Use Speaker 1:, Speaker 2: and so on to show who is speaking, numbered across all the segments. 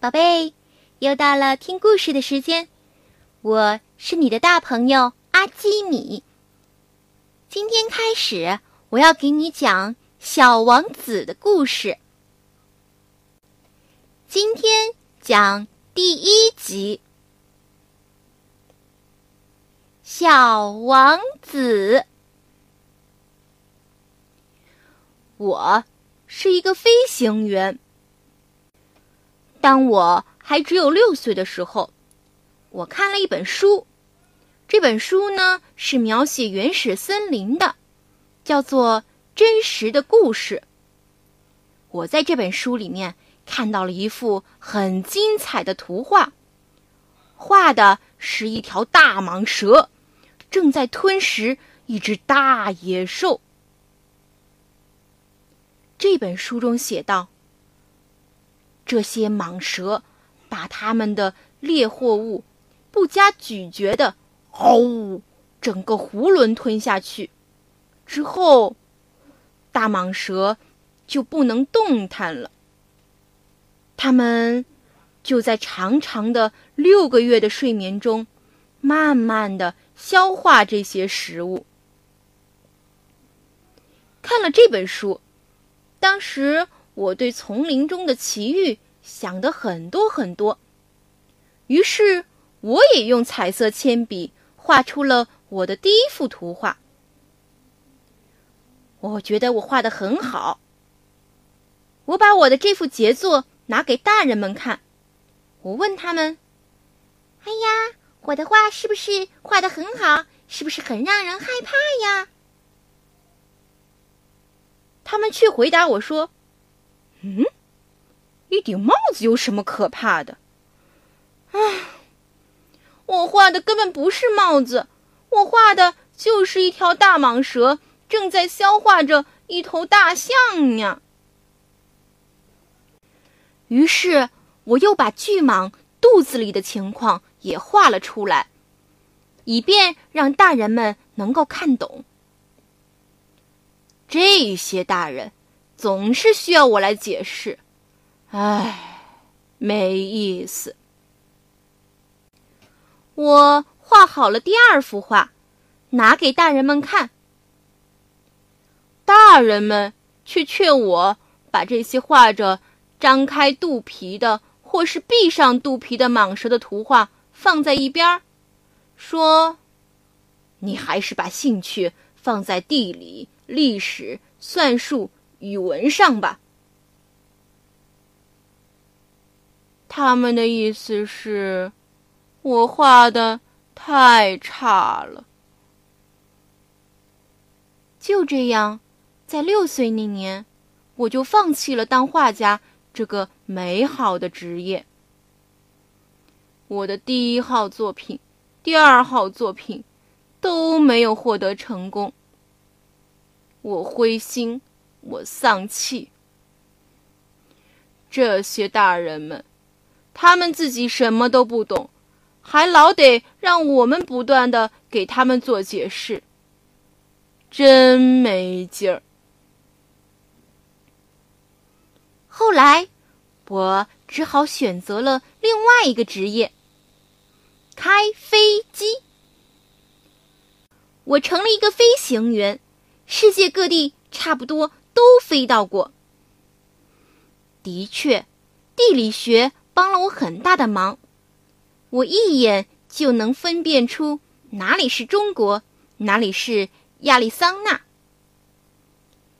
Speaker 1: 宝贝，又到了听故事的时间，我是你的大朋友阿基米。今天开始，我要给你讲《小王子》的故事。今天讲第一集，《小王子》。我是一个飞行员。当我还只有六岁的时候，我看了一本书。这本书呢是描写原始森林的，叫做《真实的故事》。我在这本书里面看到了一幅很精彩的图画，画的是一条大蟒蛇正在吞食一只大野兽。这本书中写道。这些蟒蛇把它们的猎获物不加咀嚼的，嗷，整个囫囵吞下去。之后，大蟒蛇就不能动弹了。它们就在长长的六个月的睡眠中，慢慢的消化这些食物。看了这本书，当时。我对丛林中的奇遇想的很多很多，于是我也用彩色铅笔画出了我的第一幅图画。我觉得我画的很好。我把我的这幅杰作拿给大人们看，我问他们：“哎呀，我的画是不是画的很好？是不是很让人害怕呀？”他们却回答我说。嗯，一顶帽子有什么可怕的？唉，我画的根本不是帽子，我画的就是一条大蟒蛇正在消化着一头大象呀。于是，我又把巨蟒肚子里的情况也画了出来，以便让大人们能够看懂。这些大人。总是需要我来解释，唉，没意思。我画好了第二幅画，拿给大人们看。大人们却劝我把这些画着张开肚皮的或是闭上肚皮的蟒蛇的图画放在一边儿，说：“你还是把兴趣放在地理、历史、算术。”语文上吧，他们的意思是，我画的太差了。就这样，在六岁那年，我就放弃了当画家这个美好的职业。我的第一号作品、第二号作品都没有获得成功，我灰心。我丧气。这些大人们，他们自己什么都不懂，还老得让我们不断的给他们做解释，真没劲儿。后来，我只好选择了另外一个职业——开飞机。我成了一个飞行员，世界各地差不多。飞到过。的确，地理学帮了我很大的忙，我一眼就能分辨出哪里是中国，哪里是亚利桑那。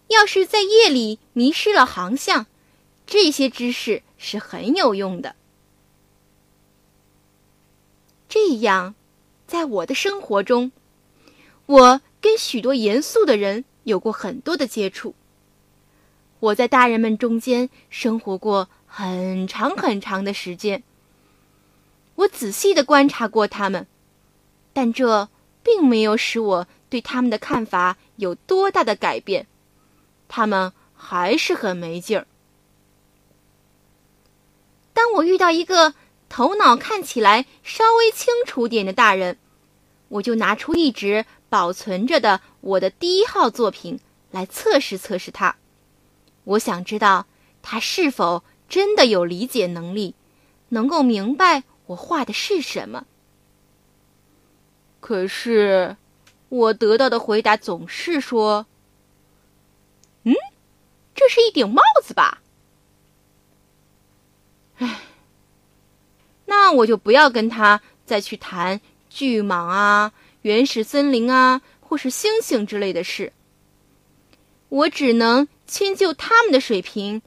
Speaker 1: 要是在夜里迷失了航向，这些知识是很有用的。这样，在我的生活中，我跟许多严肃的人有过很多的接触。我在大人们中间生活过很长很长的时间。我仔细的观察过他们，但这并没有使我对他们的看法有多大的改变。他们还是很没劲儿。当我遇到一个头脑看起来稍微清楚点的大人，我就拿出一直保存着的我的第一号作品来测试测试他。我想知道他是否真的有理解能力，能够明白我画的是什么。可是，我得到的回答总是说：“嗯，这是一顶帽子吧？”唉，那我就不要跟他再去谈巨蟒啊、原始森林啊，或是星星之类的事。我只能迁就他们的水平，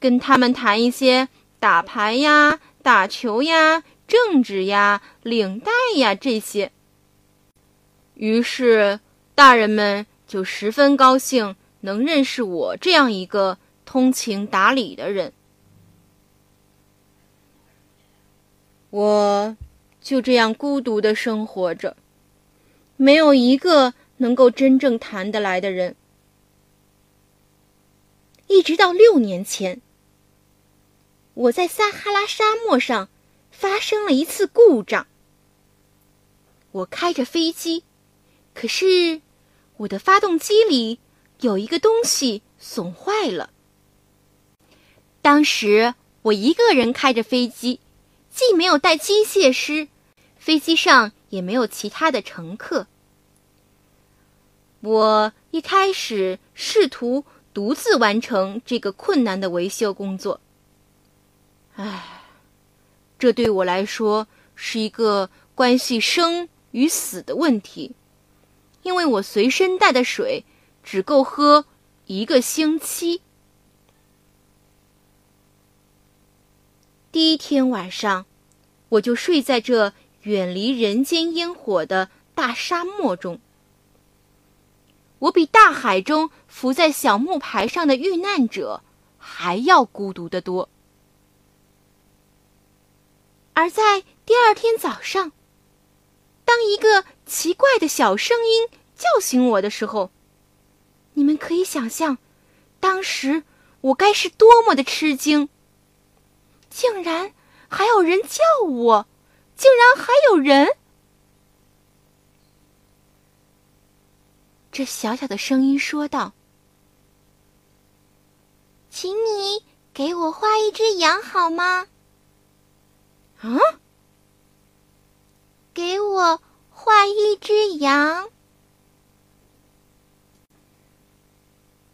Speaker 1: 跟他们谈一些打牌呀、打球呀、政治呀、领带呀这些。于是，大人们就十分高兴能认识我这样一个通情达理的人。我就这样孤独的生活着，没有一个能够真正谈得来的人。一直到六年前，我在撒哈拉沙漠上发生了一次故障。我开着飞机。可是，我的发动机里有一个东西损坏了。当时我一个人开着飞机，既没有带机械师，飞机上也没有其他的乘客。我一开始试图独自完成这个困难的维修工作。唉，这对我来说是一个关系生与死的问题。因为我随身带的水只够喝一个星期。第一天晚上，我就睡在这远离人间烟火的大沙漠中。我比大海中浮在小木牌上的遇难者还要孤独得多。而在第二天早上，当一个奇怪的小声音叫醒我的时候，你们可以想象，当时我该是多么的吃惊。竟然还有人叫我，竟然还有人！这小小的声音说道：“请你给我画一只羊好吗？”啊？给我画一只羊。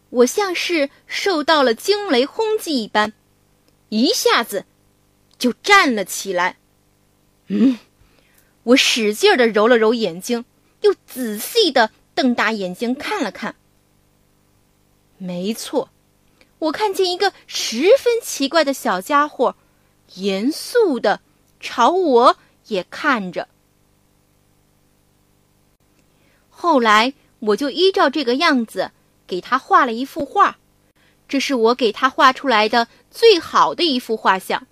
Speaker 1: 我像是受到了惊雷轰击一般，一下子就站了起来。嗯，我使劲的揉了揉眼睛，又仔细的瞪大眼睛看了看。没错，我看见一个十分奇怪的小家伙，严肃的朝我也看着。后来，我就依照这个样子给他画了一幅画，这是我给他画出来的最好的一幅画像。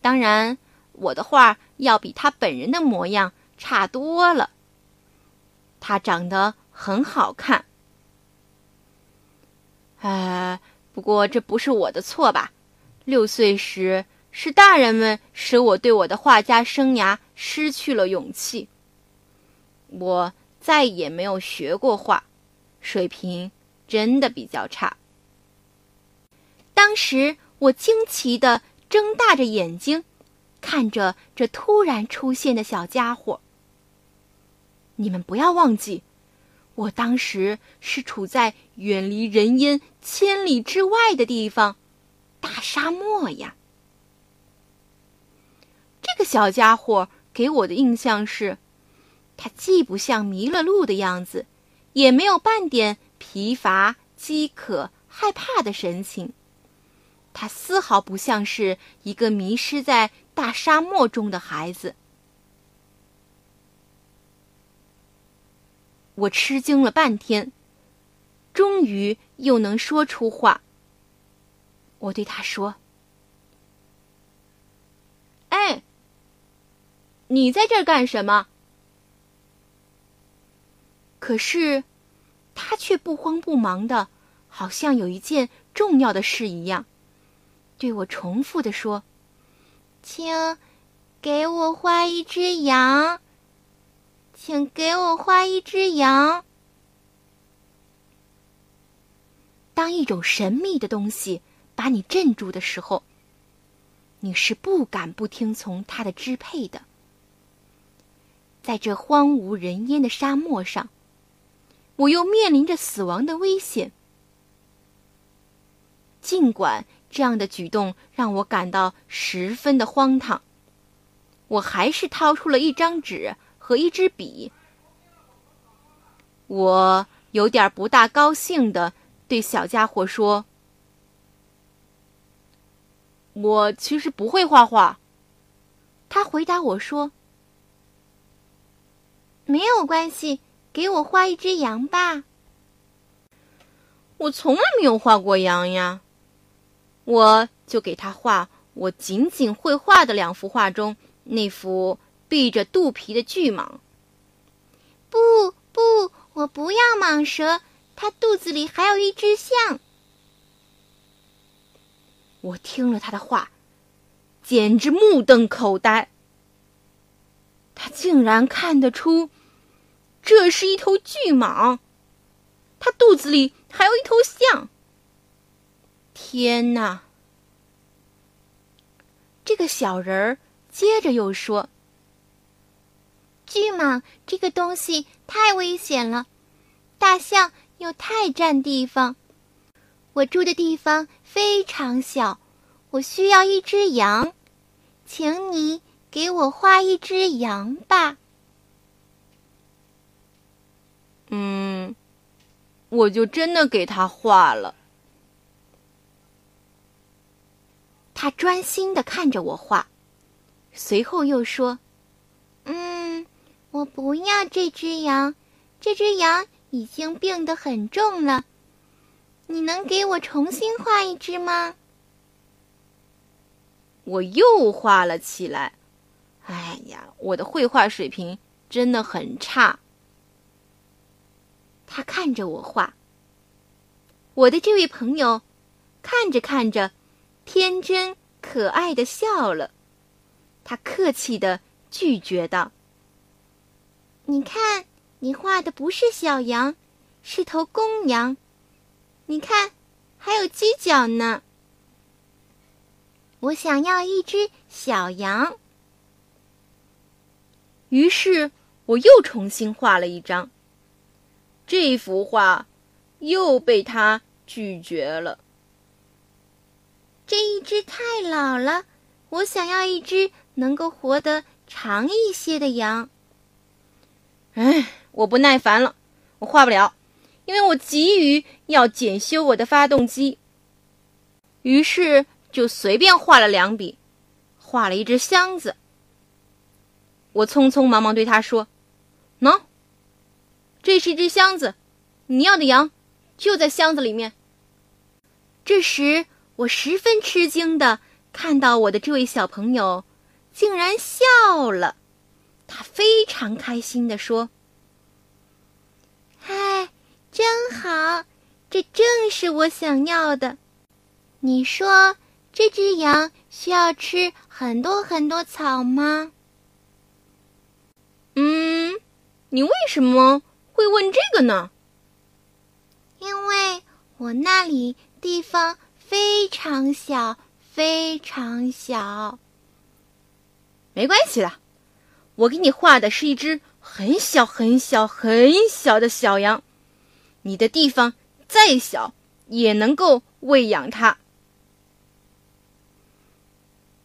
Speaker 1: 当然，我的画要比他本人的模样差多了。他长得很好看，哎，不过这不是我的错吧？六岁时是大人们使我对我的画家生涯失去了勇气。我。再也没有学过画，水平真的比较差。当时我惊奇的睁大着眼睛，看着这突然出现的小家伙。你们不要忘记，我当时是处在远离人烟千里之外的地方，大沙漠呀。这个小家伙给我的印象是。他既不像迷了路的样子，也没有半点疲乏、饥渴、害怕的神情。他丝毫不像是一个迷失在大沙漠中的孩子。我吃惊了半天，终于又能说出话。我对他说：“哎，你在这儿干什么？”可是，他却不慌不忙的，好像有一件重要的事一样，对我重复的说：“请给我画一只羊，请给我画一只羊。”当一种神秘的东西把你镇住的时候，你是不敢不听从它的支配的。在这荒无人烟的沙漠上，我又面临着死亡的危险。尽管这样的举动让我感到十分的荒唐，我还是掏出了一张纸和一支笔。我有点不大高兴的对小家伙说：“我其实不会画画。”他回答我说：“
Speaker 2: 没有关系，给我画一只羊吧。”
Speaker 1: 我从来没有画过羊呀。我就给他画我仅仅会画的两幅画中那幅闭着肚皮的巨蟒。
Speaker 2: 不不，我不要蟒蛇，它肚子里还有一只象。
Speaker 1: 我听了他的话，简直目瞪口呆。他竟然看得出，这是一头巨蟒，它肚子里还有一头象。天哪！这个小人儿接着又说：“
Speaker 2: 巨蟒这个东西太危险了，大象又太占地方。我住的地方非常小，我需要一只羊，请你给我画一只羊吧。”
Speaker 1: 嗯，我就真的给他画了。他专心的看着我画，随后又说：“
Speaker 2: 嗯，我不要这只羊，这只羊已经病得很重了。你能给我重新画一只吗？”我又画了起来。哎呀，我的绘画水平真的很差。他看着我画，我的这位朋友看着看着。天真可爱的笑了，他客气的拒绝道：“你看，你画的不是小羊，是头公羊。你看，还有犄角呢。我想要一只小羊。”于是，我又重新画了一张。这幅画又被他拒绝了。这一只太老了，我想要一只能够活得长一些的羊。哎，我不耐烦了，我画不了，因为我急于要检修我的发动机。于是就随便画了两笔，画了一只箱子。我匆匆忙忙对他说：“喏，这是一只箱子，你要的羊就在箱子里面。”这时。我十分吃惊的看到我的这位小朋友，竟然笑了。他非常开心地说：“嗨，真好，这正是我想要的。你说这只羊需要吃很多很多草吗？”嗯，你为什么会问这个呢？因为我那里地方。非常小，非常小。没关系的，我给你画的是一只很小、很小、很小的小羊，你的地方再小也能够喂养它。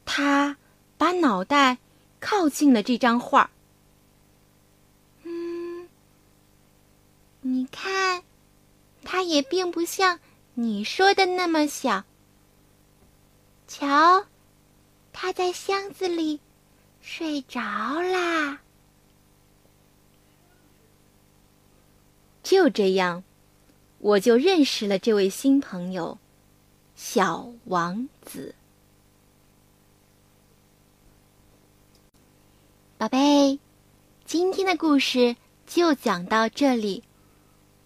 Speaker 2: 他把脑袋靠近了这张画。嗯，你看，它也并不像。你说的那么小，瞧，它在箱子里睡着啦。就这样，我就认识了这位新朋友——小王子。宝贝，今天的故事就讲到这里，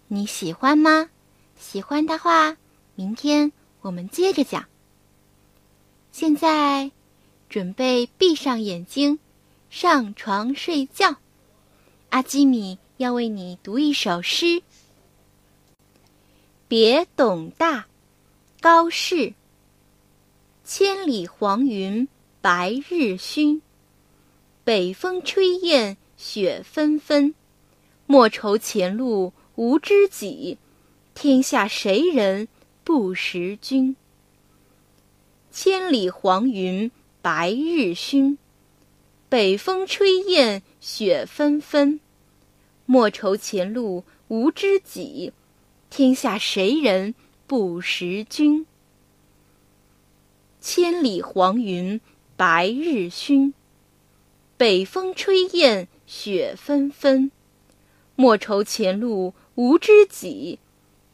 Speaker 2: 你喜欢吗？喜欢的话，明天我们接着讲。现在，准备闭上眼睛，上床睡觉。阿基米要为你读一首诗：别董大，高适。千里黄云
Speaker 1: 白日曛。北风吹雁雪纷纷，莫愁前路无知己，天下谁人不识君。千里黄云白日曛，北风吹雁雪纷纷，莫愁前路无知己，天下谁人不识君。千里黄云白日曛，北风吹雁雪纷纷，莫愁前路无知己，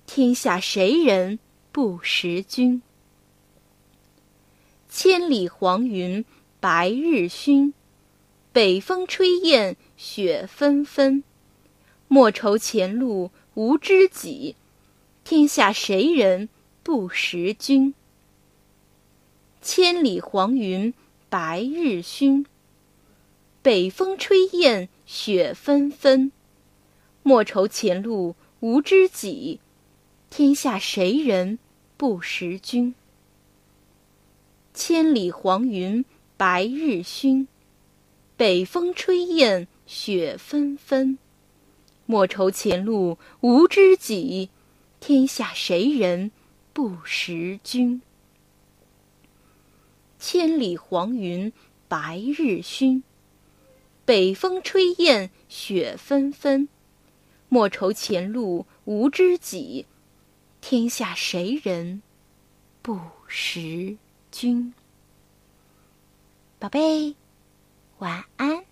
Speaker 1: 天下谁人不识君。千里黄云白日曛，北风吹雁雪纷纷，莫愁前路无知己，天下谁人不识君。千里黄云白日曛，北风吹雁雪纷纷，莫愁前路无知己，天下谁人不识君。千里黄云白日曛，北风吹雁雪纷纷，莫愁前路无知己，天下谁人不识君。千里黄云白日曛，北风吹雁雪纷纷，莫愁前路无知己，天下谁人不识君。宝贝，晚安。